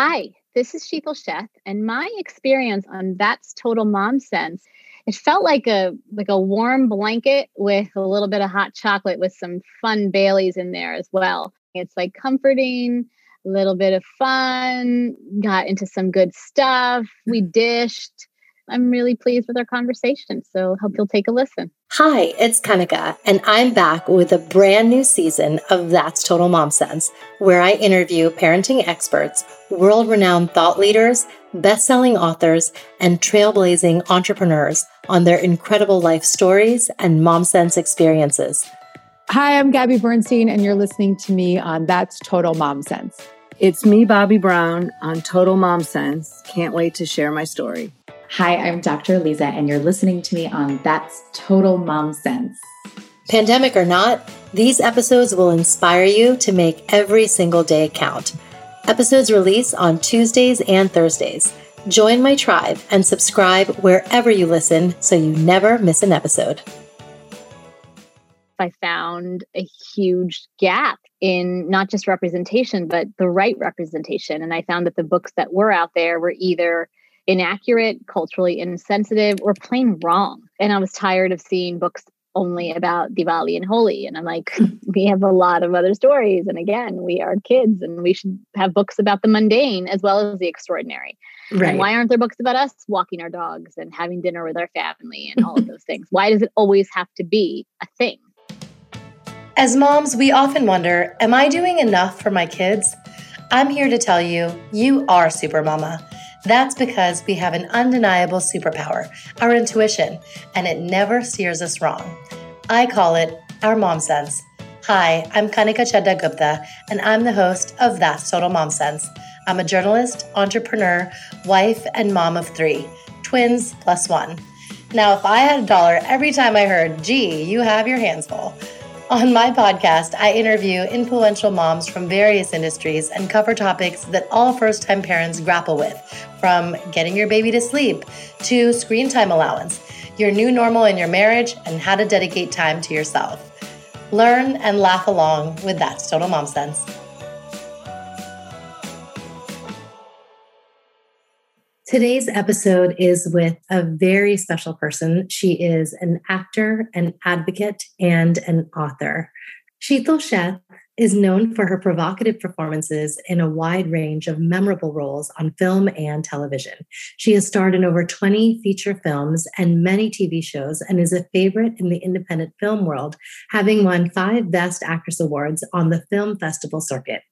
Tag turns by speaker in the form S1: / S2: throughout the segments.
S1: Hi, this is Sheetal Sheth, and my experience on That's Total Mom Sense. It felt like a like a warm blanket with a little bit of hot chocolate with some fun Baileys in there as well. It's like comforting, a little bit of fun, got into some good stuff. We dished. I'm really pleased with our conversation. So hope you'll take a listen.
S2: Hi, it's Kanika, and I'm back with a brand new season of That's Total Mom Sense, where I interview parenting experts, world renowned thought leaders, best selling authors, and trailblazing entrepreneurs on their incredible life stories and mom sense experiences.
S3: Hi, I'm Gabby Bernstein, and you're listening to me on That's Total Mom Sense.
S4: It's me, Bobbi Brown, on Total Mom Sense. Can't wait to share my story.
S5: Hi, I'm Dr. Lisa, and you're listening to me on That's Total Mom Sense.
S2: Pandemic or not, these episodes will inspire you to make every single day count. Episodes release on Tuesdays and Thursdays. Join my tribe and subscribe wherever you listen so you never miss an episode.
S1: I found a huge gap in not just representation, but the right representation. And I found that the books that were out there were either inaccurate, culturally insensitive, or plain wrong. And I was tired of seeing books only about Diwali and Holi. And I'm like, we have a lot of other stories. And again, we are kids and we should have books about the mundane as well as the extraordinary. Right. And why aren't there books about us walking our dogs and having dinner with our family and all of those things? Why does it always have to be a thing?
S2: As moms, we often wonder Am I doing enough for my kids? I'm here to tell you, you are Super Mama. That's because we have an undeniable superpower, our intuition, and it never steers us wrong. I call it our mom sense. Hi, I'm Kanika Chadda Gupta, and I'm the host of That's Total Mom Sense. I'm a journalist, entrepreneur, wife, and mom of three, twins plus one. Now, if I had a dollar every time I heard, gee, you have your hands full, on my podcast, I interview influential moms from various industries and cover topics that all first time parents grapple with, from getting your baby to sleep to screen time allowance, your new normal in your marriage, and how to dedicate time to yourself. Learn and laugh along with That's Total Mom Sense. Today's episode is with a very special person. She is an actor, an advocate, and an author. Sheetal Sheth is known for her provocative performances in a wide range of memorable roles on film and television. She has starred in over 20 feature films and many TV shows and is a favorite in the independent film world, having won five Best Actress Awards on the film festival circuit.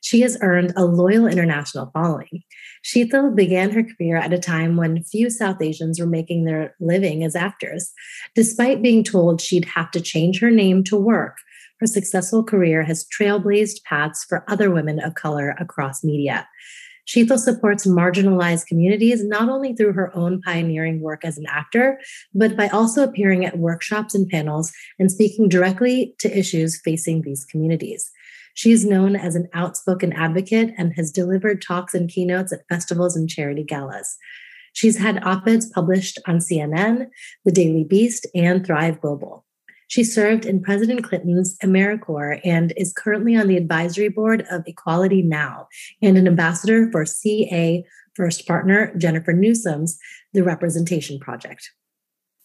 S2: She has earned a loyal international following. Sheetal began her career at a time when few South Asians were making their living as actors. Despite being told she'd have to change her name to work, her successful career has trailblazed paths for other women of color across media. Sheetal supports marginalized communities not only through her own pioneering work as an actor, but by also appearing at workshops and panels and speaking directly to issues facing these communities. She is known as an outspoken advocate and has delivered talks and keynotes at festivals and charity galas. She's had op eds published on CNN, The Daily Beast, and Thrive Global. She served in President Clinton's AmeriCorps and is currently on the advisory board of Equality Now and an ambassador for CA First partner Jennifer Newsom's The Representation Project.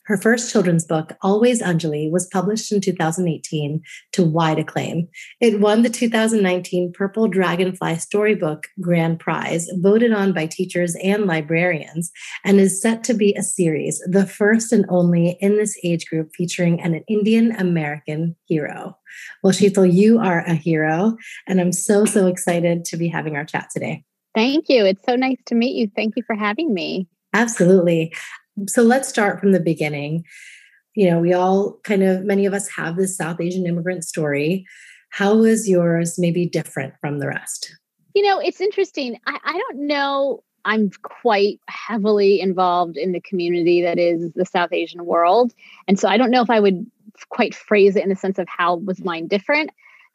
S2: Her first children's book, Always Anjali, was published in 2018 to wide acclaim. It won the 2019 Purple Dragonfly Storybook Grand Prize, voted on by teachers and librarians, and is set to be a series, the first and only in this age group featuring an Indian American hero. Well, Sheetal, you are a hero, and I'm so, so excited to be having our chat today.
S1: Thank you. It's so nice to meet you. Thank you for having me.
S2: Absolutely so let's start from the beginning. You know, we all kind of, many of us have this South Asian immigrant story. How was yours maybe different from the rest?
S1: You know, it's interesting. I, I don't know. I'm quite heavily involved in the community that is the South Asian world. And so I don't know if I would quite phrase it in the sense of how was mine different.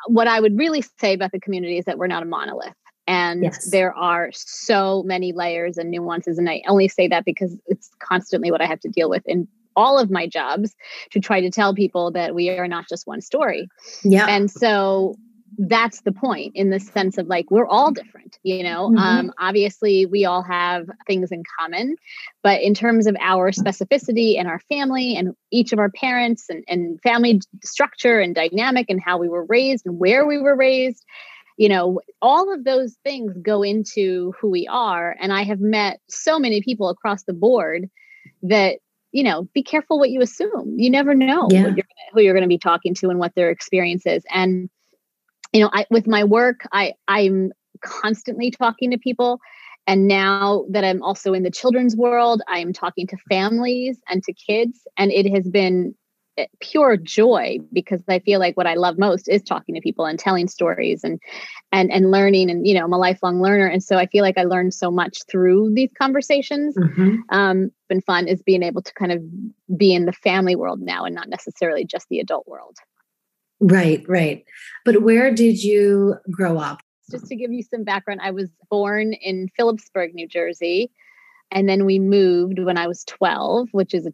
S1: What I would really say about the community is that we're not a monolith and yes. there are so many layers and nuances and i only say that because it's constantly what i have to deal with in all of my jobs to try to tell people that we are not just one story
S2: yeah
S1: and so that's the point in the sense of like we're all different you know mm-hmm. um, obviously we all have things in common but in terms of our specificity and our family and each of our parents and, and family structure and dynamic and how we were raised and where we were raised you know all of those things go into who we are and i have met so many people across the board that you know be careful what you assume you never know yeah. you're, who you're going to be talking to and what their experience is and you know, I, with my work, I I'm constantly talking to people. And now that I'm also in the children's world, I'm talking to families and to kids. And it has been pure joy because I feel like what I love most is talking to people and telling stories and and and learning and you know I'm a lifelong learner and so I feel like I learned so much through these conversations. Mm-hmm. Um, been fun is being able to kind of be in the family world now and not necessarily just the adult world.
S2: Right, right. But where did you grow up?
S1: Just to give you some background, I was born in Phillipsburg, New Jersey. And then we moved when I was 12, which is a,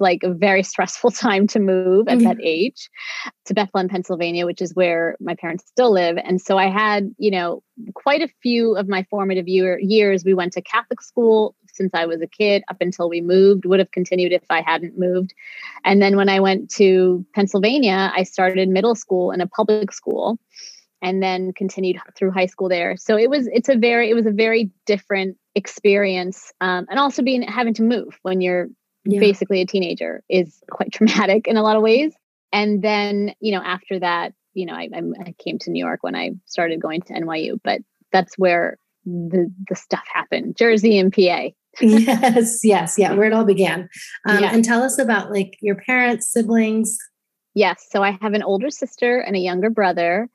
S1: like a very stressful time to move at mm-hmm. that age to Bethlehem, Pennsylvania, which is where my parents still live. And so I had, you know, quite a few of my formative year, years. We went to Catholic school since I was a kid up until we moved, would have continued if I hadn't moved. And then when I went to Pennsylvania, I started middle school in a public school and then continued through high school there. So it was it's a very it was a very different experience um, and also being having to move when you're yeah. basically a teenager is quite traumatic in a lot of ways. And then, you know, after that, you know, I, I came to New York when I started going to NYU, but that's where the the stuff happened. Jersey and PA.
S2: yes, yes, yeah, where it all began. Um, And tell us about like your parents, siblings.
S1: Yes, so I have an older sister and a younger brother.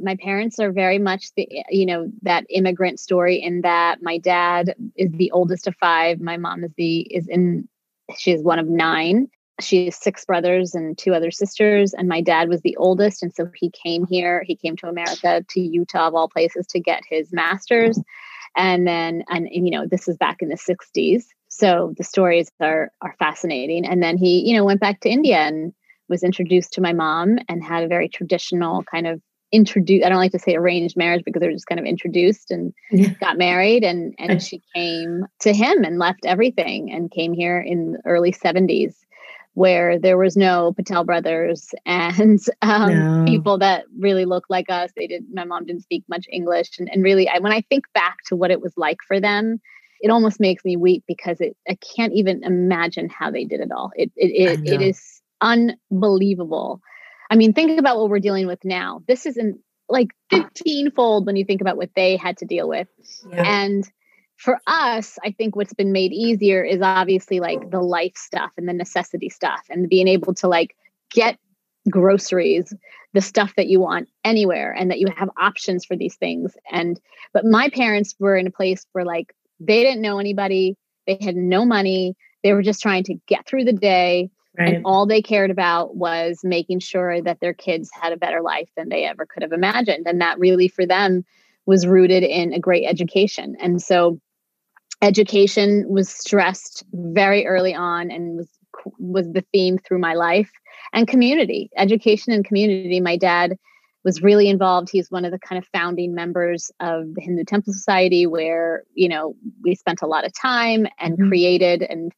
S1: My parents are very much the you know that immigrant story in that my dad is the oldest of five. My mom is the is in she is one of nine. She has six brothers and two other sisters, and my dad was the oldest, and so he came here. He came to America to Utah of all places to get his master's and then and, and you know this is back in the 60s so the stories are are fascinating and then he you know went back to india and was introduced to my mom and had a very traditional kind of introduced i don't like to say arranged marriage because they're just kind of introduced and yeah. got married and and she came to him and left everything and came here in the early 70s where there was no Patel brothers and um, no. people that really looked like us. They did. My mom didn't speak much English, and, and really, I, when I think back to what it was like for them, it almost makes me weep because it. I can't even imagine how they did it all. It it it, it is unbelievable. I mean, think about what we're dealing with now. This isn't like 15 fold when you think about what they had to deal with, yeah. and for us, I think what's been made easier is obviously like the life stuff and the necessity stuff and being able to like get groceries, the stuff that you want anywhere and that you have options for these things. And but my parents were in a place where like they didn't know anybody, they had no money, they were just trying to get through the day. Right. And all they cared about was making sure that their kids had a better life than they ever could have imagined. And that really for them was rooted in a great education. And so education was stressed very early on and was was the theme through my life and community education and community my dad was really involved he's one of the kind of founding members of the hindu temple society where you know we spent a lot of time and mm-hmm. created and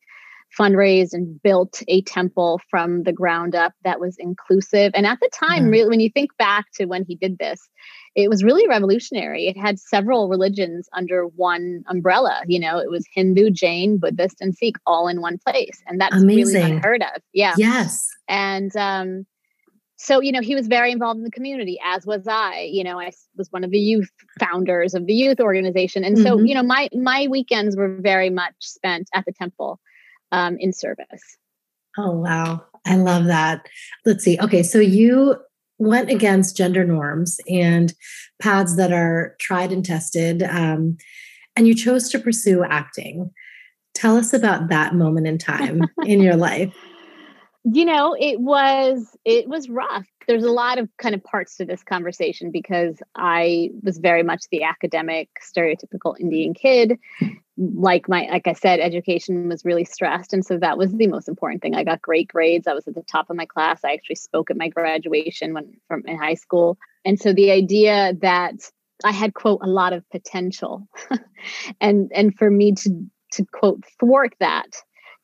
S1: fundraised and built a temple from the ground up that was inclusive. And at the time, really, when you think back to when he did this, it was really revolutionary. It had several religions under one umbrella. You know, it was Hindu, Jain, Buddhist, and Sikh all in one place. And that's Amazing. really unheard of. Yeah.
S2: Yes.
S1: And um, so, you know, he was very involved in the community, as was I. You know, I was one of the youth founders of the youth organization. And mm-hmm. so, you know, my my weekends were very much spent at the temple um, in service.
S2: Oh, wow. I love that. Let's see. Okay. So you went against gender norms and paths that are tried and tested, um, and you chose to pursue acting. Tell us about that moment in time in your life.
S1: You know, it was it was rough. There's a lot of kind of parts to this conversation because I was very much the academic, stereotypical Indian kid like my like i said education was really stressed. And so that was the most important thing. I got great grades. I was at the top of my class. I actually spoke at my graduation when from in high school. And so the idea that i had quote a lot of potential and and for me to to quote thwart that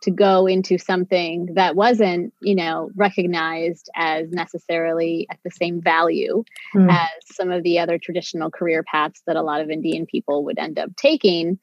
S1: to go into something that wasn't you know recognized as necessarily at the same value mm. as some of the other traditional career paths that a lot of indian people would end up taking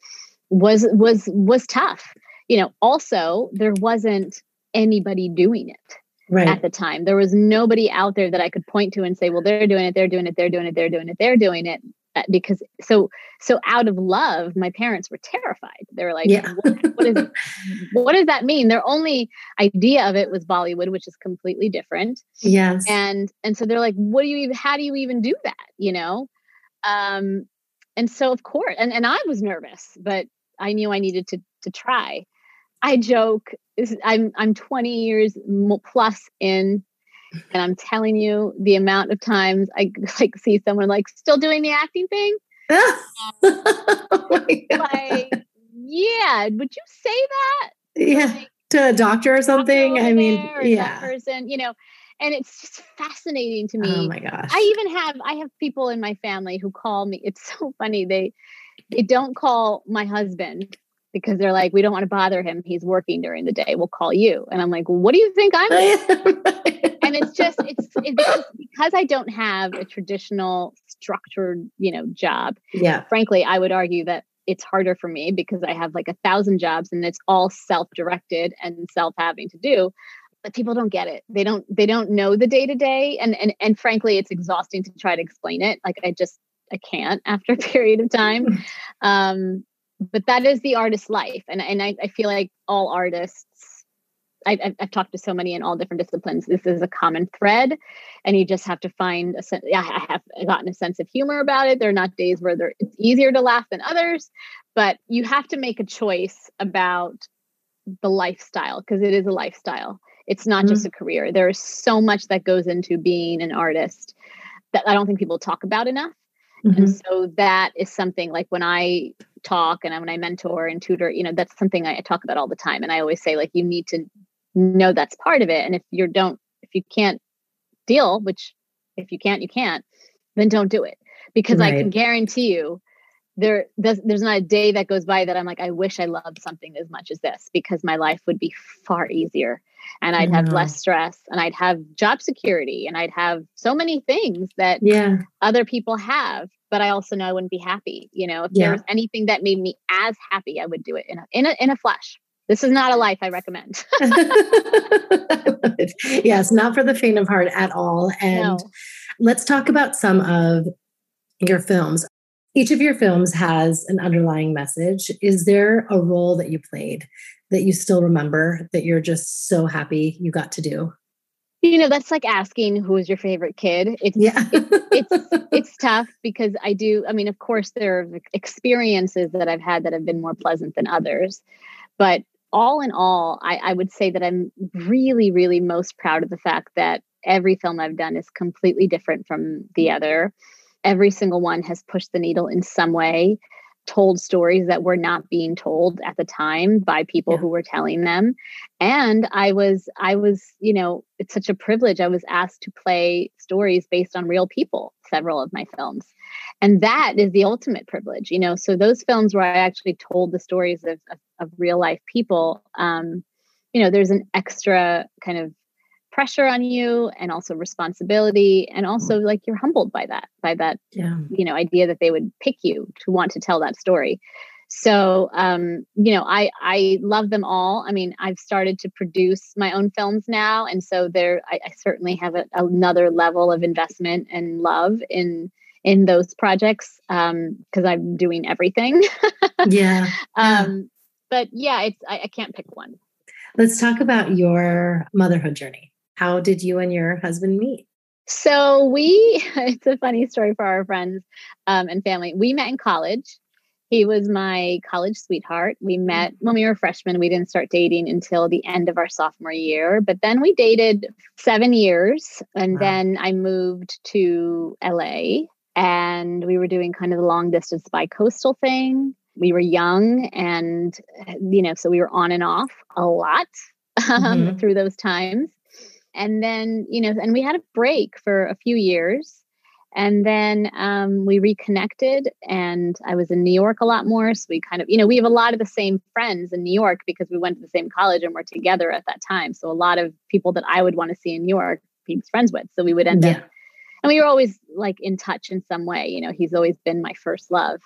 S1: was was was tough. You know also there wasn't anybody doing it right. at the time. There was nobody out there that i could point to and say well they're doing it they're doing it they're doing it they're doing it they're doing it. Uh, because so so out of love my parents were terrified. They were like yeah. what, what, is, what does that mean? Their only idea of it was bollywood which is completely different.
S2: Yes.
S1: And and so they're like what do you even how do you even do that? You know? Um and so of course and, and i was nervous but I knew I needed to to try. I joke I'm I'm 20 years plus in and I'm telling you the amount of times I like see someone like still doing the acting thing. oh like, yeah, would you say that?
S2: Yeah. Like, to a doctor or something. I mean, yeah.
S1: person, you know, and it's just fascinating to oh me.
S2: Oh my gosh.
S1: I even have I have people in my family who call me. It's so funny. They they don't call my husband because they're like, we don't want to bother him. He's working during the day. We'll call you. And I'm like, what do you think I'm? and it's just, it's, it's because I don't have a traditional structured, you know, job.
S2: Yeah.
S1: Frankly, I would argue that it's harder for me because I have like a thousand jobs and it's all self-directed and self having to do. But people don't get it. They don't, they don't know the day to day. And, and, and frankly, it's exhausting to try to explain it. Like I just, I can't after a period of time. Um, but that is the artist's life. And, and I, I feel like all artists, I, have talked to so many in all different disciplines. This is a common thread, and you just have to find a sense. Yeah, I have gotten a sense of humor about it. There are not days where there, it's easier to laugh than others, but you have to make a choice about the lifestyle because it is a lifestyle. It's not mm-hmm. just a career. There is so much that goes into being an artist that I don't think people talk about enough. Mm-hmm. And so that is something like when I talk and when I mentor and tutor, you know, that's something I talk about all the time. And I always say, like, you need to know that's part of it. And if you don't, if you can't deal, which if you can't, you can't, then don't do it. Because right. I can guarantee you there there's, there's not a day that goes by that I'm like, I wish I loved something as much as this because my life would be far easier and I'd have less stress and I'd have job security and I'd have so many things that
S2: yeah.
S1: other people have. But I also know I wouldn't be happy. You know, if yeah. there was anything that made me as happy, I would do it in a in a in a flash. This is not a life I recommend.
S2: yes, not for the faint of heart at all. And no. let's talk about some of your films. Each of your films has an underlying message. Is there a role that you played that you still remember that you're just so happy you got to do?
S1: You know, that's like asking who is your favorite kid. It's yeah. it's, it's it's tough because I do. I mean, of course, there are experiences that I've had that have been more pleasant than others, but all in all, I, I would say that I'm really, really most proud of the fact that every film I've done is completely different from the other every single one has pushed the needle in some way told stories that were not being told at the time by people yeah. who were telling them. And i was i was you know it's such a privilege. I was asked to play stories based on real people several of my films. And that is the ultimate privilege you know? So those films where i actually told the stories of, of, of real life people um, you know there's an extra kind of pressure on you and also responsibility and also like you're humbled by that by that yeah. you know idea that they would pick you to want to tell that story. So um you know i i love them all. I mean i've started to produce my own films now and so there i, I certainly have a, another level of investment and love in in those projects um because i'm doing everything.
S2: Yeah,
S1: yeah. Um but yeah it's I, I can't pick one.
S2: Let's talk about your motherhood journey how did you and your husband meet?
S1: So we, it's a funny story for our friends um, and family. We met in college. He was my college sweetheart. We met when we were freshmen. We didn't start dating until the end of our sophomore year, but then we dated seven years. And wow. then I moved to LA and we were doing kind of the long distance bi coastal thing. we were young and you know so we were on and off a lot um, mm-hmm. through those times and then you know and we had a break for a few years. And then um, we reconnected and i was in new york a lot more. So we kind of you know we have a lot of the same friends in new york because we went to the same college and we're together at that time. So a lot of people that i would want to see in new york he was friends with. So we would end yeah. up and we were always like in touch in some way. You know he's always been my first love.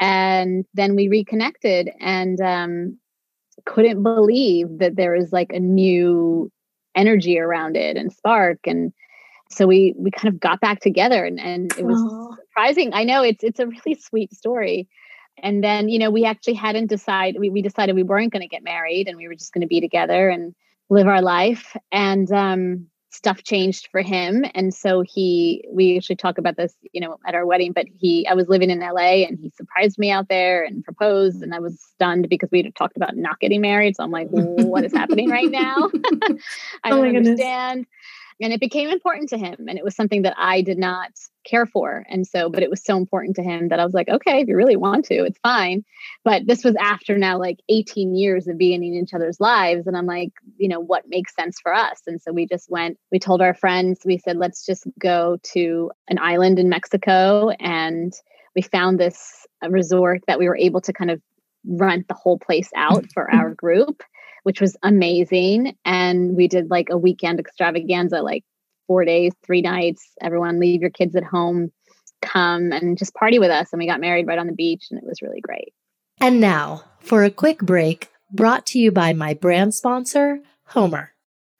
S1: And then we reconnected and um, couldn't believe that there was like a new energy around it and spark and so we we kind of got back together and, and it was Aww. surprising. I know it's it's a really sweet story. And then you know we actually hadn't decided we, we decided we weren't going to get married and we were just going to be together and live our life. And um stuff changed for him and so he we actually talk about this you know at our wedding but he i was living in la and he surprised me out there and proposed and i was stunned because we had talked about not getting married so i'm like what is happening right now? I oh don't understand goodness and it became important to him and it was something that i did not care for. And so but it was so important to him that i was like okay if you really want to it's fine. But this was after now like 18 years of being in each other's lives and i'm like you know what makes sense for us? And so we just went we told our friends we said let's just go to an island in mexico and we found this resort that we were able to kind of rent the whole place out for our group which was amazing. And we did like a weekend extravaganza, like four days, three nights. Everyone leave your kids at home, come and just party with us. And we got married right on the beach, and it was really great.
S2: And now for a quick break, brought to you by my brand sponsor, Homer.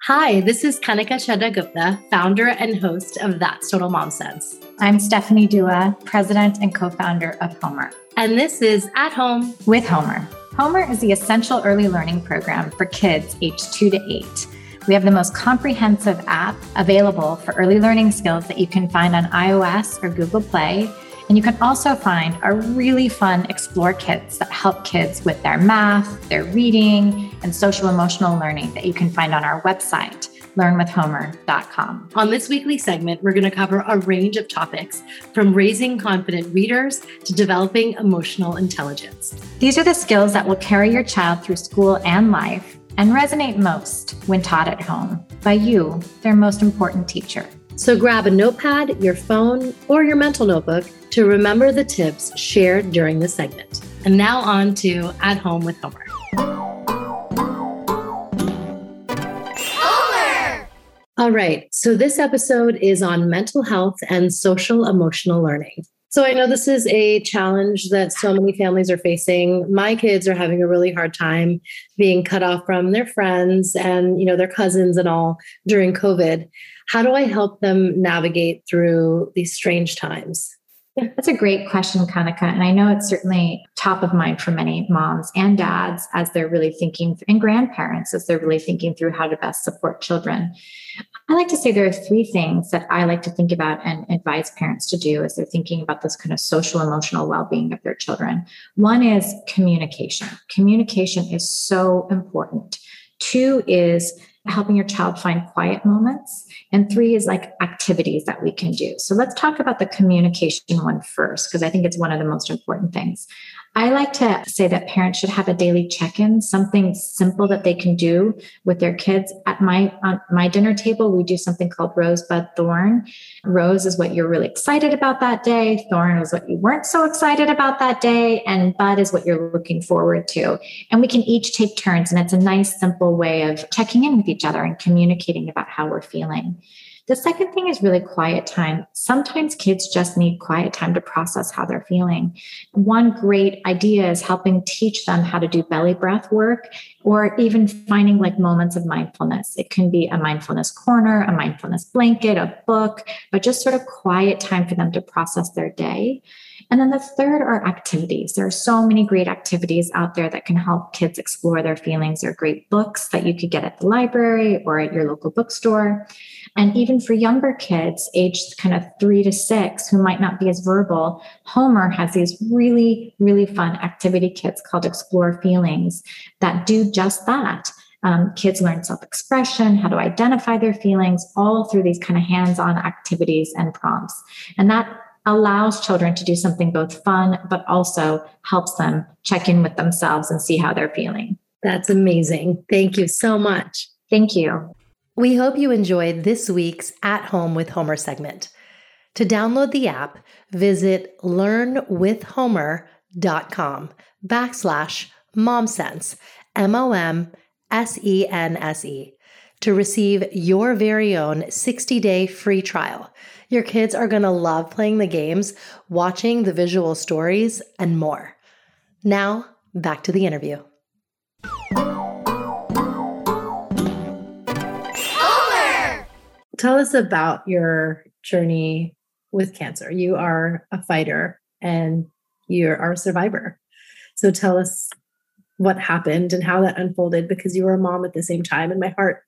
S2: Hi, this is Kanika Chadda Gupta, founder and host of That's Total Mom Sense.
S6: I'm Stephanie Dua, president and co founder of Homer.
S2: And this is At Home
S6: with Homer. Homer is the essential early learning program for kids aged 2 to 8. We have the most comprehensive app available for early learning skills that you can find on iOS or Google Play. And you can also find our really fun Explore kits that help kids with their math, their reading, and social emotional learning that you can find on our website learnwithhomer.com.
S2: On this weekly segment, we're going to cover a range of topics from raising confident readers to developing emotional intelligence.
S6: These are the skills that will carry your child through school and life and resonate most when taught at home by you, their most important teacher.
S2: So grab a notepad, your phone, or your mental notebook to remember the tips shared during the segment. And now on to At Home with Homer. All right. So this episode is on mental health and social emotional learning. So I know this is a challenge that so many families are facing. My kids are having a really hard time being cut off from their friends and, you know, their cousins and all during COVID. How do I help them navigate through these strange times?
S6: That's a great question, Kanika. And I know it's certainly top of mind for many moms and dads as they're really thinking, and grandparents as they're really thinking through how to best support children. I like to say there are three things that I like to think about and advise parents to do as they're thinking about this kind of social emotional well being of their children. One is communication. Communication is so important. Two is helping your child find quiet moments. And three is like activities that we can do. So let's talk about the communication one first, because I think it's one of the most important things. I like to say that parents should have a daily check-in, something simple that they can do with their kids. At my on my dinner table, we do something called Rosebud Thorn. Rose is what you're really excited about that day. Thorn is what you weren't so excited about that day, and Bud is what you're looking forward to. And we can each take turns, and it's a nice, simple way of checking in with each other and communicating about how we're feeling. The second thing is really quiet time. Sometimes kids just need quiet time to process how they're feeling. One great idea is helping teach them how to do belly breath work or even finding like moments of mindfulness. It can be a mindfulness corner, a mindfulness blanket, a book, but just sort of quiet time for them to process their day. And then the third are activities. There are so many great activities out there that can help kids explore their feelings. There are great books that you could get at the library or at your local bookstore. And even for younger kids, aged kind of three to six, who might not be as verbal, Homer has these really, really fun activity kits called Explore Feelings that do just that. Um, kids learn self expression, how to identify their feelings, all through these kind of hands on activities and prompts. And that allows children to do something both fun, but also helps them check in with themselves and see how they're feeling.
S2: That's amazing. Thank you so much.
S6: Thank you.
S2: We hope you enjoyed this week's At Home with Homer segment. To download the app, visit learnwithhomer.com backslash momsense, M O M S E N S E, to receive your very own 60 day free trial. Your kids are going to love playing the games, watching the visual stories, and more. Now, back to the interview. Over. Tell us about your journey with cancer. You are a fighter and you are a survivor. So tell us what happened and how that unfolded because you were a mom at the same time. And my heart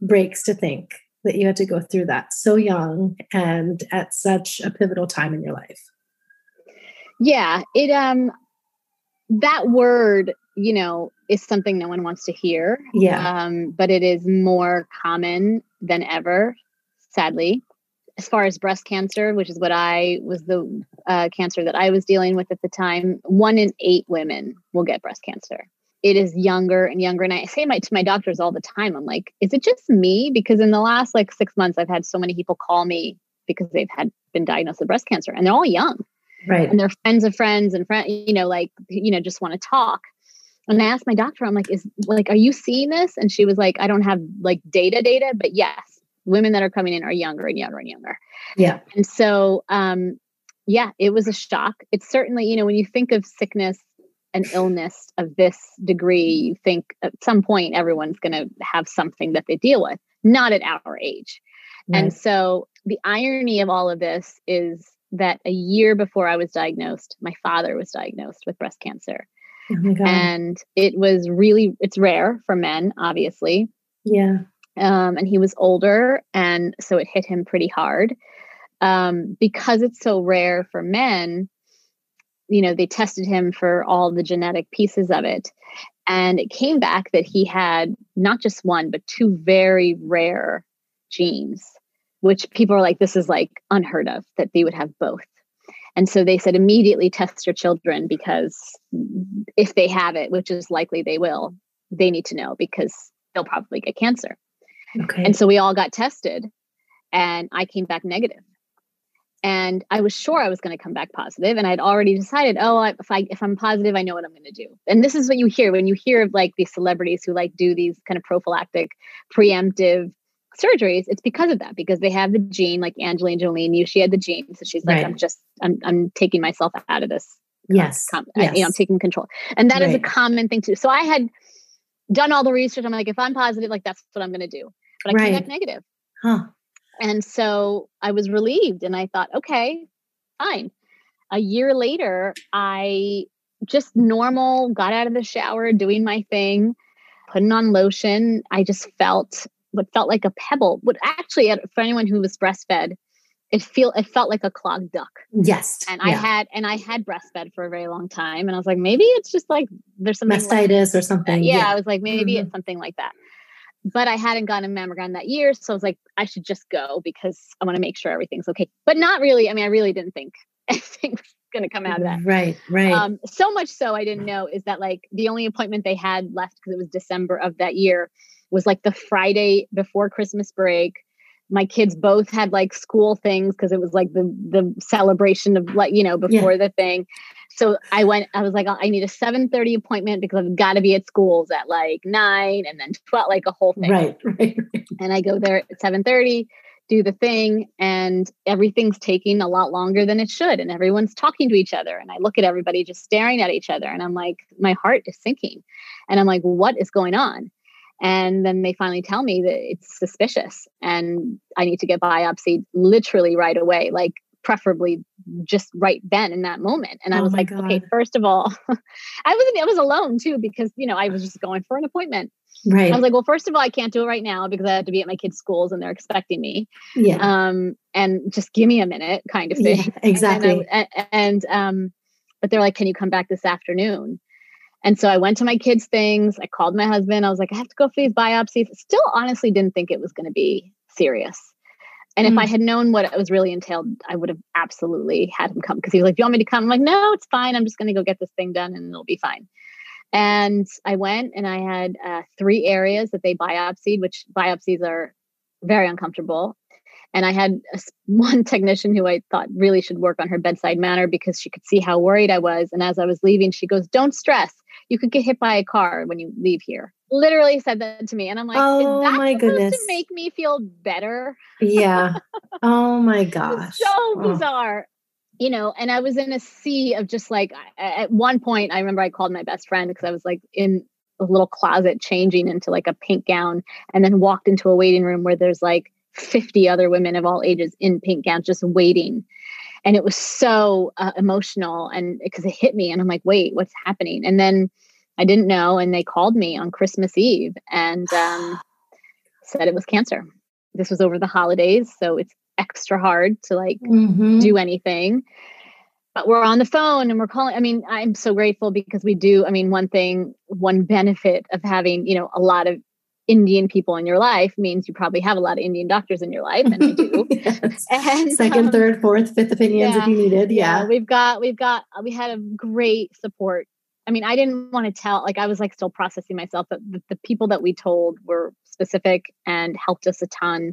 S2: breaks to think that you had to go through that so young and at such a pivotal time in your life.
S1: Yeah, it um that word, you know, is something no one wants to hear.
S2: Yeah.
S1: Um, but it is more common than ever, sadly. As far as breast cancer, which is what I was the uh, cancer that I was dealing with at the time, one in eight women will get breast cancer. It is younger and younger. And I say my, to my doctors all the time, I'm like, is it just me? Because in the last like six months, I've had so many people call me because they've had been diagnosed with breast cancer and they're all young.
S2: Right.
S1: And they're friends of friends and friend, you know, like, you know, just want to talk. And I asked my doctor, I'm like, is like, are you seeing this? And she was like, I don't have like data data, but yes, women that are coming in are younger and younger and younger.
S2: Yeah.
S1: And so, um, yeah, it was a shock. It's certainly, you know, when you think of sickness and illness of this degree, you think at some point everyone's going to have something that they deal with, not at our age.
S2: Right.
S1: And so the irony of all of this is that a year before I was diagnosed, my father was diagnosed with breast cancer.
S2: Oh.
S1: And it was really, it's rare for men, obviously.
S2: yeah.
S1: Um, and he was older. And so it hit him pretty hard. Um, because it's so rare for men, you know, they tested him for all the genetic pieces of it. And it came back that he had not just one, but two very rare genes, which people are like, this is like unheard of that they would have both. And so they said immediately test your children because if they have it, which is likely they will, they need to know because they'll probably get cancer.
S2: Okay.
S1: And so we all got tested and I came back negative. And I was sure I was going to come back positive, and I'd already decided, oh, if I if I'm positive, I know what I'm going to do. And this is what you hear when you hear of like these celebrities who like do these kind of prophylactic, preemptive surgeries. It's because of that, because they have the gene, like Angelina Jolie knew she had the gene, so she's like,
S2: Right.
S1: I'm just, I'm, I'm taking myself out of this um,
S2: yes.
S1: com- I- you know, I'm taking control. And that is a common thing too. So I had done all the research. I'm like, if I'm positive, like that's what I'm going to do. But I came
S2: Right.
S1: back negative.
S2: Huh.
S1: And so I was relieved and I thought, okay, fine. A year later, I just normal, got out of the shower, doing my thing, putting on lotion. I just felt what felt like a pebble. What actually, for anyone who was breastfed, it feel it felt like a clogged duct
S2: Yes.
S1: and I had and I had breastfed for a very long time, and I was like, maybe it's just like there's some
S2: mastitis or something.
S1: Yeah, I was like, maybe
S2: Mhm.
S1: it's something like that. But I hadn't gotten a mammogram that year, so I was like, I should just go because I want to make sure everything's okay. But not really. I mean, I really didn't think anything was going to come out of that.
S2: Right. Right.
S1: Um, so much so I didn't know is that like the only appointment they had left because it was December of that year was like the Friday before Christmas break. My kids both had like school things because it was like the the celebration of like you know
S2: Yeah.
S1: before the thing. So I went. I was like, oh, I need a seven thirty appointment because I've got to be at schools at like nine and then twelve, like a whole thing
S2: right. Right.
S1: and I go there at 7:30, do the thing, and everything's taking a lot longer than it should. And everyone's talking to each other. And I look at everybody just staring at each other. And I'm like, my heart is sinking. And I'm like, what is going on? And then they finally tell me that it's suspicious and I need to get biopsied literally right away, like preferably just right then in that moment. And I
S2: Oh
S1: was like, okay, first of all, I wasn't I was alone too because you know I was just going for an appointment.
S2: Right.
S1: I was like, well, first of all, I can't do it right now because I have to be at my kids' schools and they're expecting me.
S2: yeah.
S1: Um, and just give me a minute, kind of thing.
S2: yeah. Exactly.
S1: And, I- and um, but they're like, can you come back this afternoon? And so I went to my kids' things. I called my husband. I was like, I have to go for these biopsies. Still, honestly, didn't think it was going to be serious. And if I
S2: Mm.
S1: had known what it was really entailed, I would have absolutely had him come because he was like, "Do you want me to come?" I'm like, "No, it's fine. I'm just going to go get this thing done, and it'll be fine." And I went, and I had uh, three areas that they biopsied, which biopsies are very uncomfortable. And I had a one technician who I thought really should work on her bedside manner because she could see how worried I was. And as I was leaving, she goes, "Don't stress. You could get hit by a car when you leave here." Literally said that to me, and I'm like,
S2: Oh,
S1: "Is that
S2: my goodness.
S1: to make me feel better?"
S2: Yeah. Oh my gosh.
S1: so
S2: Oh.
S1: bizarre you know and i was in a sea of just like at one point i remember i called my best friend because i was like in a little closet changing into like a pink gown and then walked into a waiting room where there's like 50 other women of all ages in pink gowns just waiting and it was so uh, emotional and because it hit me and i'm like wait what's happening and then i didn't know and they called me on christmas eve and um, said it was cancer this was over the holidays so it's extra hard to like
S2: Mhm.
S1: do anything. But we're on the phone and we're calling. I mean, I'm so grateful because we do. I mean, one thing, one benefit of having, you know, a lot of Indian people in your life means you probably have a lot of Indian doctors in your life, and I do.
S2: Yes.
S1: And
S2: Second,
S1: um,
S2: third, fourth, fifth opinions
S1: yeah,
S2: if you needed. Yeah.
S1: we've got, we've got, uh, we had a great support. I mean, I didn't want to tell, like, I was like still processing myself, but the, the people that we told were specific and helped us a ton.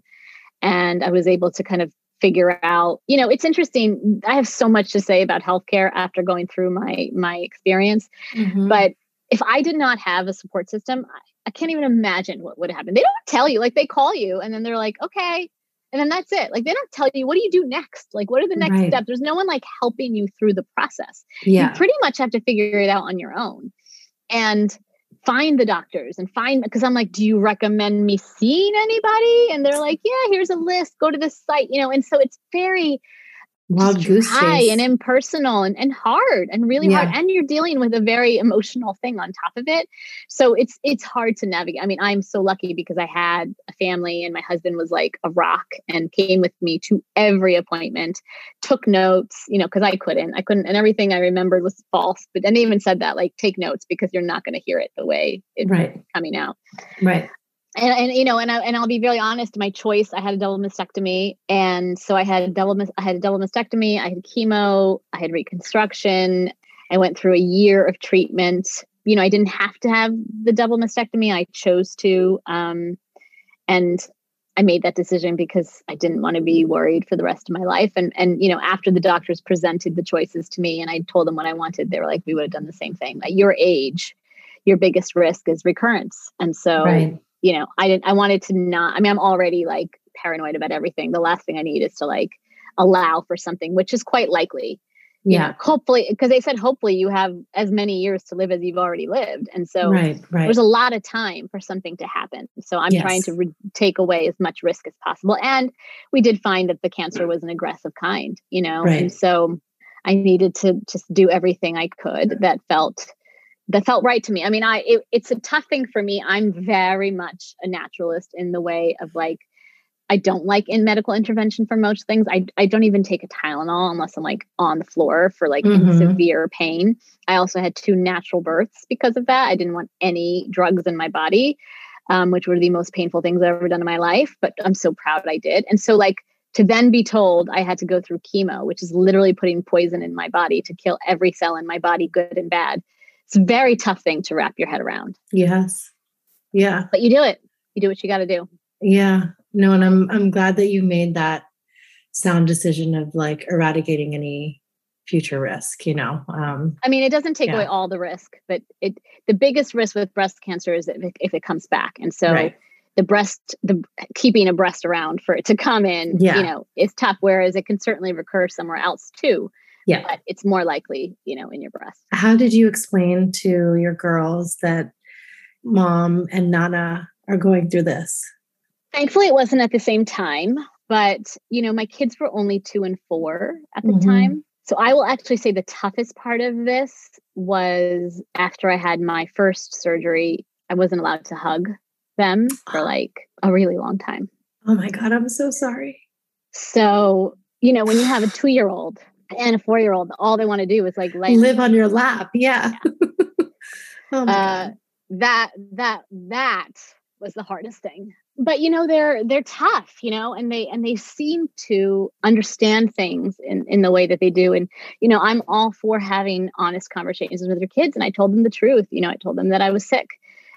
S1: And I was able to kind of figure out, you know, it's interesting. I have so much to say about healthcare after going through my my experience.
S2: Mhm.
S1: But if I did not have a support system, I, can't even imagine what would happen. They don't tell you, like they call you and then they're like, okay. And then that's it. Like they don't tell you, what do you do next? Like, what are the next
S2: Right.
S1: steps? There's no one like helping you through the process.
S2: yeah.
S1: You pretty much have to figure it out on your own and find the doctors and find because I'm like, do you recommend me seeing anybody? And they're like, yeah, here's a list, go to this site, you know, and so it's very
S2: Wild goose chase.
S1: and impersonal and, and hard and really hard and you're dealing with a very emotional thing on top of it so it's it's hard to navigate i mean i'm so lucky because i had a family and my husband was like a rock and came with me to every appointment took notes you know because i couldn't i couldn't and everything i remembered was false but and they even said that like take notes because you're not going to hear it the way it's
S2: right.
S1: coming out
S2: Right.
S1: And, and you know, and I, and I'll be very honest. My choice, I had a double mastectomy, and so I had a double I had a double mastectomy. I had chemo. I had reconstruction. I went through a year of treatment. You know, I didn't have to have the double mastectomy. I chose to, um, and I made that decision because I didn't want to be worried for the rest of my life. And and you know, after the doctors presented the choices to me, and I told them what I wanted, they were like, "We would have done the same thing. At your age, your biggest risk is recurrence." And so
S2: Right.
S1: You know, I didn't, I wanted to not, I mean, I'm already like paranoid about everything. The last thing I need is to like allow for something, which is quite likely. You
S2: Yeah.
S1: know, hopefully, because they said hopefully you have as many years to live as you've already lived. And so
S2: right. Right.
S1: there's a lot of time for something to happen. So I'm trying to re- take away as much risk as possible. And we did find that the cancer was an aggressive kind, you know,
S2: Right.
S1: and so I needed to just do everything I could that felt that felt right to me. I mean, I it, it's a tough thing for me. I'm very much a naturalist in the way of like I don't like in medical intervention for most things. I I don't even take a Tylenol unless I'm like on the floor for like
S2: Mhm.
S1: severe pain. I also had two natural births because of that. I didn't want any drugs in my body, um, which were the most painful things I've ever done in my life. But I'm so proud I did. And so like to then be told I had to go through chemo, which is literally putting poison in my body to kill every cell in my body, good and bad. It's a very tough thing to wrap your head around.
S2: yes. Yeah.
S1: But you do it. You do what you got to do.
S2: Yeah. No, and I'm I'm glad that you made that sound decision of like eradicating any future risk, you know. Um
S1: I mean, it doesn't take
S2: Yeah.
S1: away all the risk, but it the biggest risk with breast cancer is if it, if it comes back. And so
S2: right.
S1: the breast, the keeping a breast around for it to come in,
S2: Yeah.
S1: you know, is tough. Whereas it can certainly recur somewhere else too.
S2: Yeah.
S1: But it's more likely, you know, in your breast.
S2: How did you explain to your girls that mom and Nana are going through this?
S1: Thankfully, it wasn't at the same time, but you know, my kids were only two and four at the
S2: Mhm.
S1: time. So I will actually say the toughest part of this was after I had my first surgery, I wasn't allowed to hug them for like a really long time.
S2: Oh my god, I'm so sorry.
S1: So, you know, when you have a two year old and a four year old, all they want to do is like lay
S2: Live on your lap. Yeah. oh
S1: uh, that that that was the hardest thing. But you know they're they're tough you know and they and they seem to understand things in in the way that they do. And you know i'm all for having honest conversations with their kids and i told them the truth. You know i told them that i was sick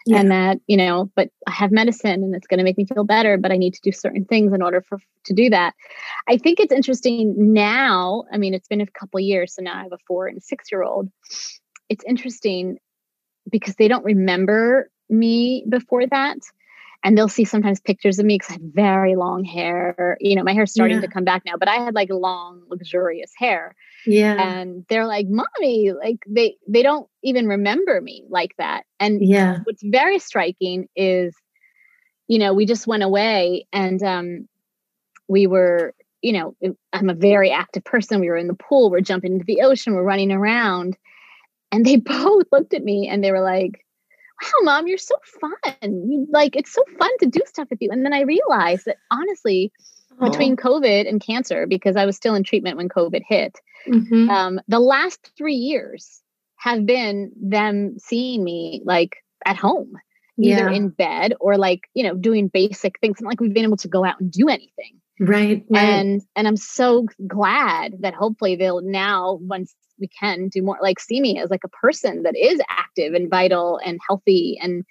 S1: yeah. and that you know but i have medicine and it's going to make me feel better but i need to do certain things in order for to do that. I think it's interesting now i mean it's been a couple years so now i have a four and six year old it's interesting because they don't remember me before that and they'll see sometimes pictures of me because I had very long hair. You know, my hair's starting yeah. to come back now, but I had like long, luxurious hair.
S2: Yeah.
S1: And they're like, mommy, like they they don't even remember me like that. And
S2: yeah,
S1: what's very striking is, you know, we just went away and um we were, you know, I'm a very active person. We were in the pool, we're jumping into the ocean, we're running around. And they both looked at me and they were like, wow, mom, you're so fun. like, it's so fun to do stuff with you. And then I realized that honestly, Aww. between COVID and cancer, because I was still in treatment when COVID hit, mm-hmm. um, the last three years have been them seeing me like at home, either yeah. in bed or like, you know, doing basic things. Not like we've been able to go out and do anything.
S2: Right,
S1: right. And and I'm so glad that hopefully they'll now once we can do more like see me as like a person that is active and vital and healthy and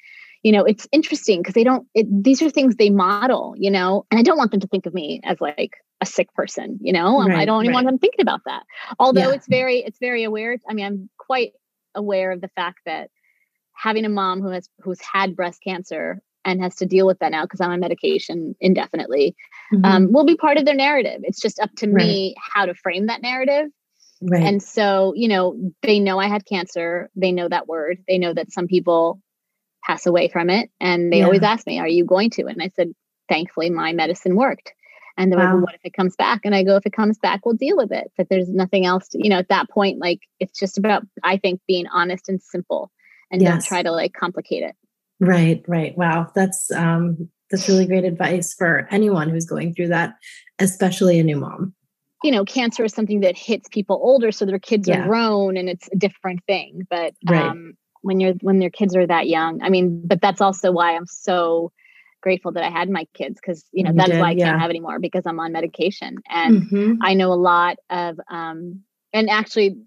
S1: you know it's interesting because they don't it, these are things they model you know and i don't want them to think of me as like a sick person you know right, i don't even right. want them thinking about that although yeah. it's very it's very aware i mean i'm quite aware of the fact that having a mom who has who's had breast cancer and has to deal with that now because I'm on medication indefinitely, mm-hmm. um, will be part of their narrative. It's just up to right. me how to frame that narrative.
S2: Right.
S1: And so, you know, they know I had cancer. They know that word. They know that some people pass away from it. And they yeah. always ask me, Are you going to? And I said, Thankfully, my medicine worked. And they're wow. like, well, what if it comes back? And I go, if it comes back, we'll deal with it. But there's nothing else to, you know, at that point, like it's just about, I think, being honest and simple and yes. don't try to like complicate it.
S2: Right, right. Wow. That's um that's really great advice for anyone who's going through that, especially a new mom
S1: you know, cancer is something that hits people older, so their kids yeah. are grown, and it's a different thing. But right. um, when you're when their kids are that young, I mean, but that's also why I'm so grateful that I had my kids because you know you that's did, why I yeah. can't have anymore because I'm on medication, and mm-hmm. I know a lot of um, and actually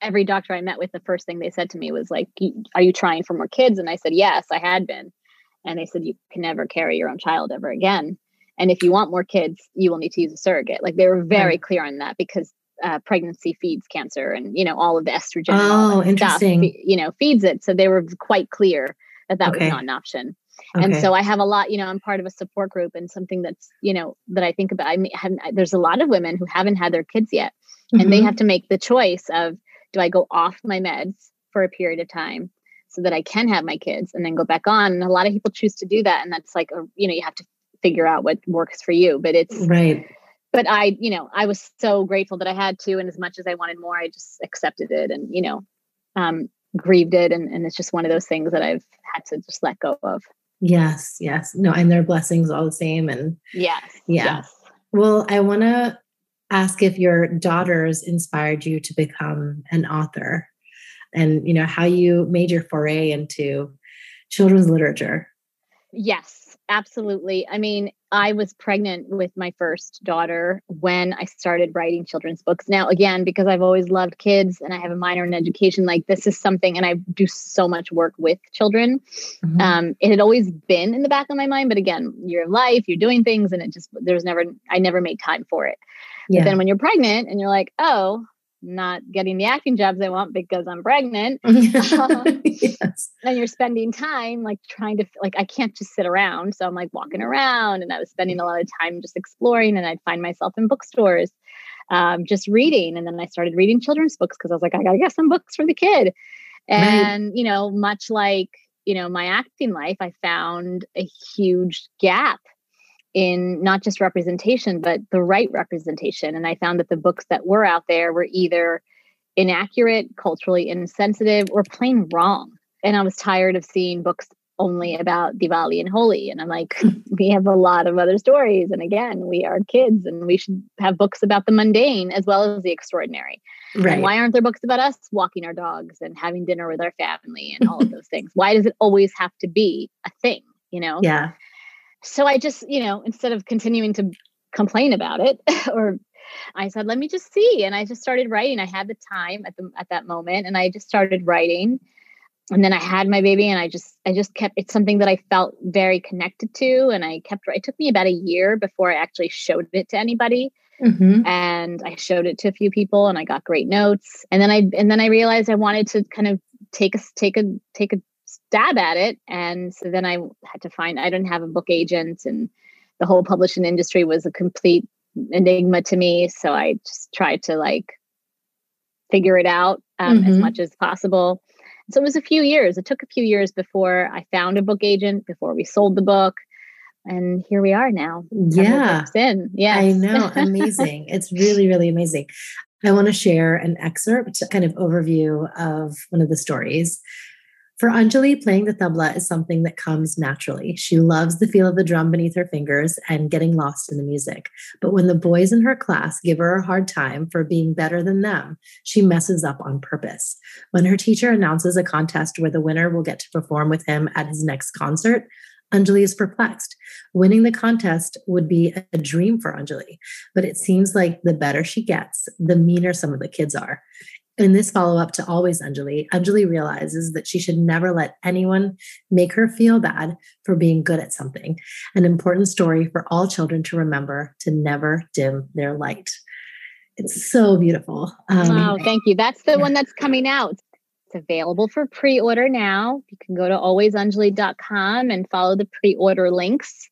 S1: every doctor I met with, the first thing they said to me was like, "Are you trying for more kids?" And I said, "Yes, I had been." And they said, "You can never carry your own child ever again." And if you want more kids, you will need to use a surrogate. Like they were very right. clear on that because uh, pregnancy feeds cancer and you know all of the estrogen.
S2: Oh, interesting.
S1: Stuff, you know, feeds it. So they were quite clear that that okay. was not an option. Okay. And so I have a lot. You know, I'm part of a support group and something that's you know that I think about. I mean, there's a lot of women who haven't had their kids yet, mm-hmm. and they mm-hmm. have to make the choice of do I go off my meds for a period of time so that I can have my kids and then go back on. And a lot of people choose to do that. And that's like, a, you know, you have to figure out what works for you. But it's
S2: right.
S1: But I, you know, I was so grateful that I had to, and as much as I wanted more, I just accepted it and, you know, um, grieved it. And, and it's just one of those things that I've had to just let go of.
S2: Yes, yes. No, and their blessings all the same. And
S1: yes,
S2: yeah. Yes. Well, I want to ask if your daughters inspired you to become an author and, you know, how you made your foray into children's literature.
S1: Yes. Absolutely. I mean, I was pregnant with my first daughter when I started writing children's books. Now, again, because I've always loved kids and I have a minor in education, like this is something, and I do so much work with children. Mm-hmm. Um, it had always been in the back of my mind, but again, your life, you're doing things, and it just, there's never, I never made time for it. Yeah. But then when you're pregnant and you're like, oh, not getting the acting jobs I want because I'm pregnant. um, yes. And you're spending time like trying to like I can't just sit around. So I'm like walking around and I was spending a lot of time just exploring and I'd find myself in bookstores um, just reading. And then I started reading children's books because I was like, I gotta get some books for the kid. And right. you know, much like you know my acting life, I found a huge gap in not just representation, but the right representation. And I found that the books that were out there were either inaccurate, culturally insensitive, or plain wrong. And I was tired of seeing books only about Diwali and Holi. And I'm like, hmm. we have a lot of other stories. And again, we are kids and we should have books about the mundane as well as the extraordinary. Right. And why aren't there books about us walking our dogs and having dinner with our family and all of those things? Why does it always have to be a thing, you know?
S2: Yeah.
S1: So I just, you know, instead of continuing to complain about it or I said, let me just see. And I just started writing. I had the time at the at that moment and I just started writing. And then I had my baby and I just I just kept it's something that I felt very connected to. And I kept it took me about a year before I actually showed it to anybody. Mm-hmm. And I showed it to a few people and I got great notes. And then I and then I realized I wanted to kind of take a take a take a stab at it. And so then I had to find I didn't have a book agent and the whole publishing industry was a complete enigma to me. So I just tried to like figure it out um, mm-hmm. as much as possible. So it was a few years. It took a few years before I found a book agent, before we sold the book. And here we are now.
S2: Yeah.
S1: In.
S2: Yeah. I know. Amazing. it's really, really amazing. I want to share an excerpt, kind of overview of one of the stories. For Anjali, playing the tabla is something that comes naturally. She loves the feel of the drum beneath her fingers and getting lost in the music. But when the boys in her class give her a hard time for being better than them, she messes up on purpose. When her teacher announces a contest where the winner will get to perform with him at his next concert, Anjali is perplexed. Winning the contest would be a dream for Anjali, but it seems like the better she gets, the meaner some of the kids are. In this follow up to Always Anjali, Anjali realizes that she should never let anyone make her feel bad for being good at something. An important story for all children to remember to never dim their light. It's so beautiful.
S1: Um, wow, thank you. That's the yeah. one that's coming out. It's available for pre order now. You can go to alwaysanjali.com and follow the pre order links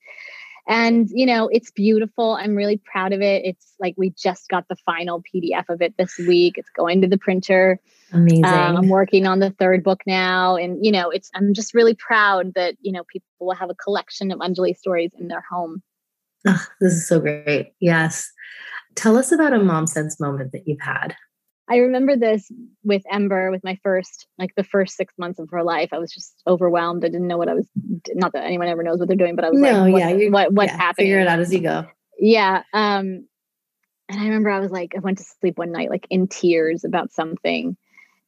S1: and you know it's beautiful. I'm really proud of it. It's like we just got the final pdf of it this week. It's going to the printer.
S2: Amazing. Um,
S1: i'm working on the third book now. And you know it's i'm just really proud that you know people will have a collection of anjali stories in their home.
S2: Oh, this is so great. Yes. Tell us about a mom sense moment that you've had
S1: I remember this with Ember, with my first, like the first six months of her life. I was just overwhelmed. I didn't know what I was. Not that anyone ever knows what they're doing, but I was no, like, what, yeah, what what's yeah, happening?
S2: Figure it out as you go.
S1: Yeah. Um, and I remember I was like, I went to sleep one night, like in tears about something,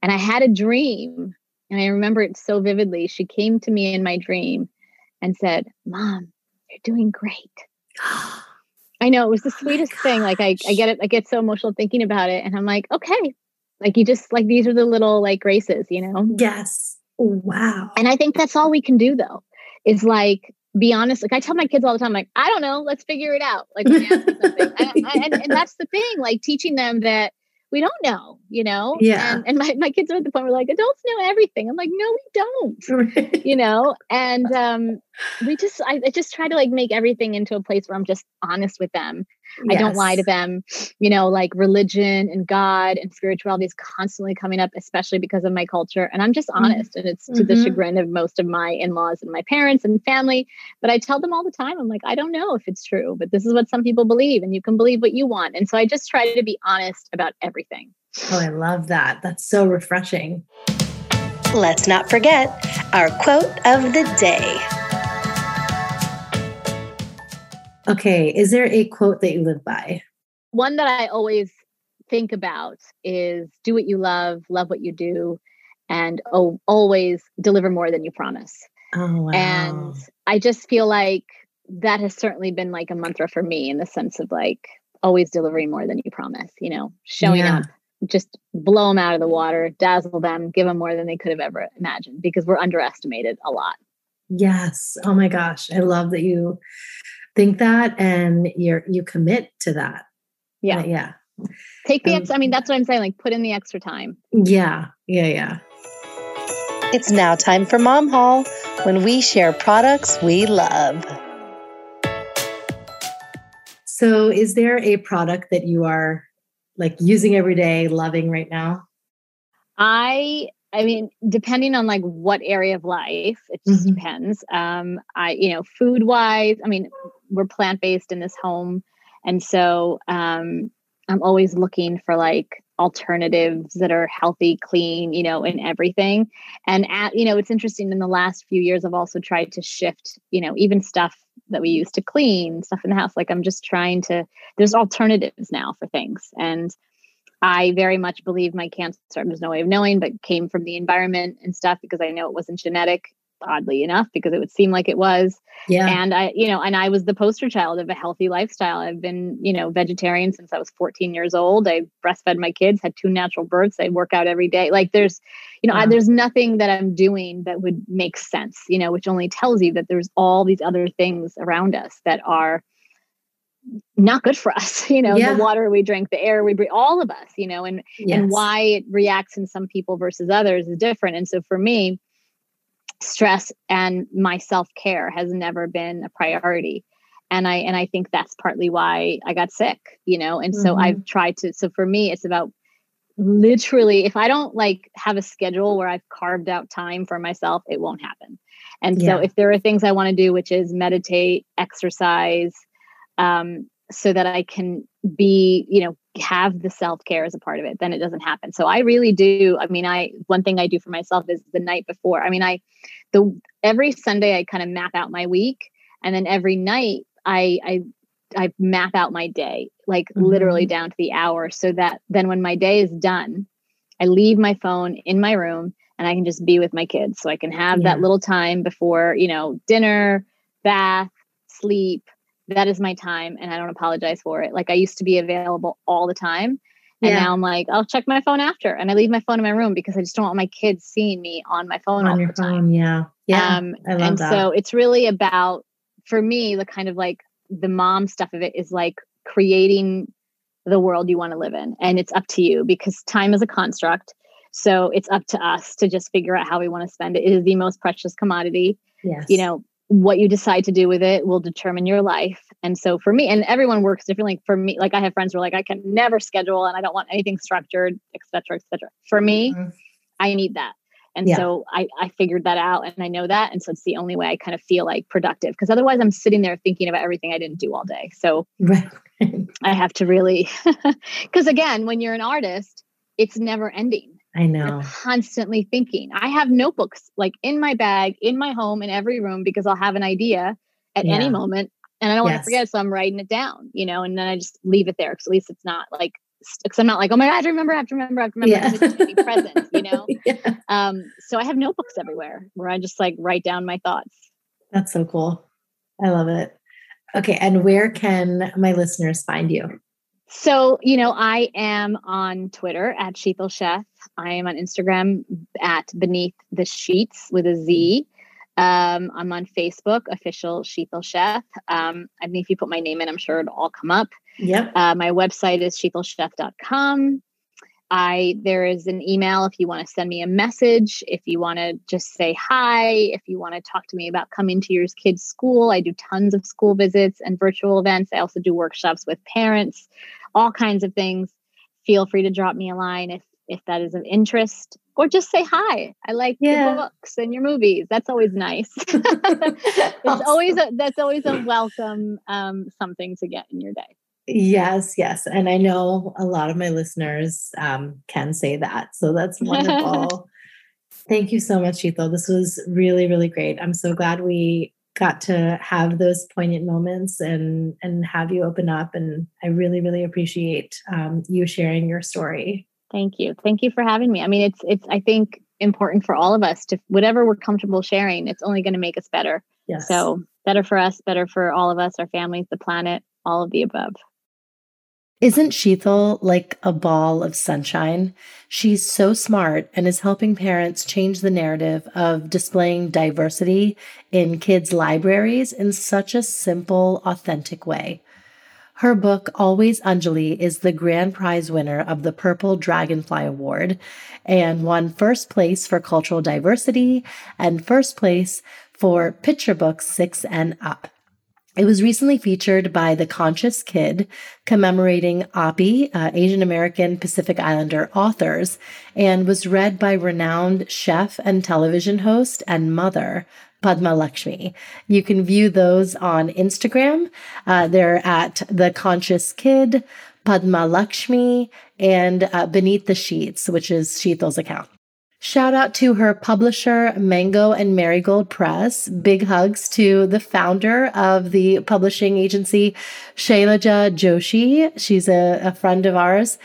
S1: and I had a dream, and I remember it so vividly. She came to me in my dream and said, "Mom, you're doing great." I know it was the oh sweetest thing. Like I, I get it, I get so emotional thinking about it. And I'm like, okay. Like you just like these are the little like graces, you know?
S2: Yes. Wow.
S1: And I think that's all we can do though, is like be honest. Like I tell my kids all the time, like, I don't know, let's figure it out. Like and, and, and that's the thing, like teaching them that we don't know, you know?
S2: Yeah.
S1: And, and my, my kids are at the point where like, adults know everything. I'm like, no, we don't, you know? And um, we just, I, I, just try to like make everything into a place where I'm just honest with them. Yes. I don't lie to them, you know, like religion and God and spirituality is constantly coming up, especially because of my culture. And I'm just mm-hmm. honest. Mm-hmm. And it's to mm-hmm. the chagrin of most of my in laws and my parents and family. But I tell them all the time, I'm like, I don't know if it's true, but this is what some people believe, and you can believe what you want. And so I just try to be honest about everything.
S2: Oh, I love that. That's so refreshing.
S7: Let's not forget our quote of the day.
S2: Okay, is there a quote that you live by?
S1: One that I always think about is do what you love, love what you do, and oh, always deliver more than you promise.
S2: Oh, wow.
S1: And I just feel like that has certainly been like a mantra for me in the sense of like always delivering more than you promise, you know, showing yeah. up, just blow them out of the water, dazzle them, give them more than they could have ever imagined because we're underestimated a lot.
S2: Yes. Oh my gosh. I love that you think that and you're you commit to that.
S1: Yeah.
S2: Uh, yeah.
S1: Take the um, I mean, that's what I'm saying. Like put in the extra time.
S2: Yeah. Yeah. Yeah.
S7: It's now time for Mom Haul when we share products we love.
S2: So, is there a product that you are like using every day, loving right now?
S1: I I mean, depending on like what area of life, it just mm-hmm. depends. Um, I, you know, food wise, I mean, we're plant based in this home, and so um, I'm always looking for like alternatives that are healthy, clean, you know, and everything. And at, you know, it's interesting. In the last few years, I've also tried to shift, you know, even stuff that we use to clean stuff in the house. Like I'm just trying to, there's alternatives now for things. And I very much believe my cancer, there's no way of knowing, but came from the environment and stuff because I know it wasn't genetic. Oddly enough, because it would seem like it was.
S2: Yeah.
S1: And I, you know, and I was the poster child of a healthy lifestyle. I've been, you know, vegetarian since I was 14 years old. I breastfed my kids, had two natural births. I work out every day. Like there's, you know, I, there's nothing that I'm doing that would make sense, you know, which only tells you that there's all these other things around us that are not good for us, you know,
S2: Yeah.
S1: the water we drink, the air we breathe, all of us, you know, and
S2: Yes.
S1: and why it reacts in some people versus others is different. And so for me, stress and my self-care has never been a priority. And I and I think that's partly why I got sick, you know. And so
S2: Mhm.
S1: I've tried to so for me it's about literally if I don't like have a schedule where I've carved out time for myself, it won't happen. And so if there are things I want to do which is meditate, exercise, um, so that I can be, you know, have the self care as a part of it, then it doesn't happen. So I really do. I mean, I one thing I do for myself is the night before. I mean, I the every Sunday I kind of map out my week, and then every night I I I map out my day, like literally mm-hmm. down to the hour, so that then when my day is done, I leave my phone in my room and I can just be with my kids. So I can have
S2: Yeah.
S1: that little time before, you know, dinner, bath, sleep. That is my time and I don't apologize for it. Like I used to be available all the time. And
S2: Yeah.
S1: now I'm like, I'll check my phone after. And I leave my phone in my room because I just don't want my kids seeing me on my phone all
S2: on
S1: the
S2: your
S1: time.
S2: phone. Yeah. Yeah.
S1: Um,
S2: I love
S1: and
S2: that.
S1: so it's really about, for me, the kind of like the mom stuff of it is like creating the world you want to live in. And it's up to you because time is a construct. So it's up to us to just figure out how we want to spend it. It is the most precious commodity.
S2: yes.
S1: You know, what you decide to do with it will determine your life. And so for me, and everyone works differently. For me, like I have friends who are like, I can never schedule and I don't want anything structured, et cetera, et cetera. For me,
S2: Mhm.
S1: I need that. And
S2: Yeah.
S1: so I, I figured that out and I know that. And so it's the only way I kind of feel like productive because otherwise I'm sitting there thinking about everything I didn't do all day. So
S2: Right.
S1: I have to really, because again, when you're an artist, it's never ending.
S2: I know.
S1: constantly thinking. I have notebooks like in my bag, in my home, in every room because I'll have an idea at any moment and I don't want to forget. So I'm writing it down, you know, and then I just leave it there because at least it's not like, because I'm not like, oh my God, I have to remember, I have to remember, I have to remember.
S2: Yeah.
S1: Just to be present, you know?
S2: yeah.
S1: Um, so I have notebooks everywhere where I just like write down my thoughts.
S2: That's so cool. I love it. Okay. And where can my listeners find you?
S1: So, you know, I am on Twitter at Sheetal Sheth. I am on Instagram at Beneath the Sheets with a Z. Um, I'm on Facebook, official Sheetal Sheth. Um, I mean, if you put my name in, I'm sure it'll all come up.
S2: Yep.
S1: Uh, my website is sheetalsheth.com. I there is an email if you want to send me a message, if you want to just say hi, if you want to talk to me about coming to your kids' school. I do tons of school visits and virtual events. I also do workshops with parents, all kinds of things. Feel free to drop me a line if if that is of interest, or just say hi. I like
S2: Yeah.
S1: your books and your movies. That's always nice. it's always a, that's always a welcome um, something to get in your day.
S2: Yes, yes. And I know a lot of my listeners um, can say that. So that's wonderful. Thank you so much, Sheetal. This was really, really great. I'm so glad we got to have those poignant moments and and have you open up. And I really, really appreciate um, you sharing your story.
S1: Thank you. Thank you for having me. I mean, it's it's I think important for all of us to whatever we're comfortable sharing, it's only going to make us better.
S2: Yes.
S1: So, better for us, better for all of us, our families, the planet, all of the above.
S2: Isn't Sheetal like a ball of sunshine? She's so smart and is helping parents change the narrative of displaying diversity in kids' libraries in such a simple, authentic way. Her book, Always Anjali, is the grand prize winner of the Purple Dragonfly Award and won first place for cultural diversity and first place for picture books six and up. It was recently featured by The Conscious Kid, commemorating API, uh, Asian American Pacific Islander authors, and was read by renowned chef and television host and mother, Padma Lakshmi. You can view those on Instagram. Uh, they're at The Conscious Kid, Padma Lakshmi, and uh, Beneath the Sheets, which is Sheetal's account. Shout out to her publisher, Mango and Marigold Press. Big hugs to the founder of the publishing agency, Shailaja Joshi. She's a, a friend of ours.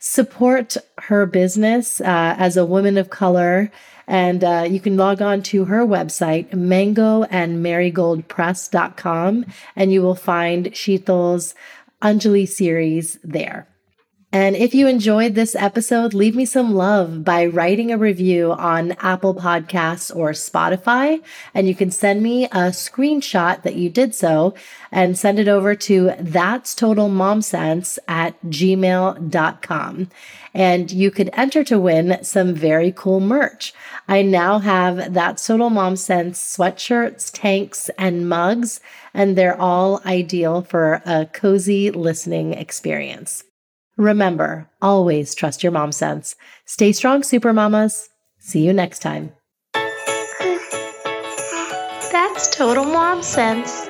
S2: Support her business uh, as a woman of color And uh, you can log on to her website, mangoandmarigoldpress.com, and you will find Sheetal's Anjali series there. And if you enjoyed this episode, leave me some love by writing a review on Apple Podcasts or Spotify. And you can send me a screenshot that you did so and send it over to that's total mom sense at gmail.com. And you could enter to win some very cool merch. I now have That's Total Mom Sense sweatshirts, tanks, and mugs, and they're all ideal for a cozy listening experience. Remember, always trust your mom sense. Stay strong, super mamas. See you next time.
S7: That's total mom sense.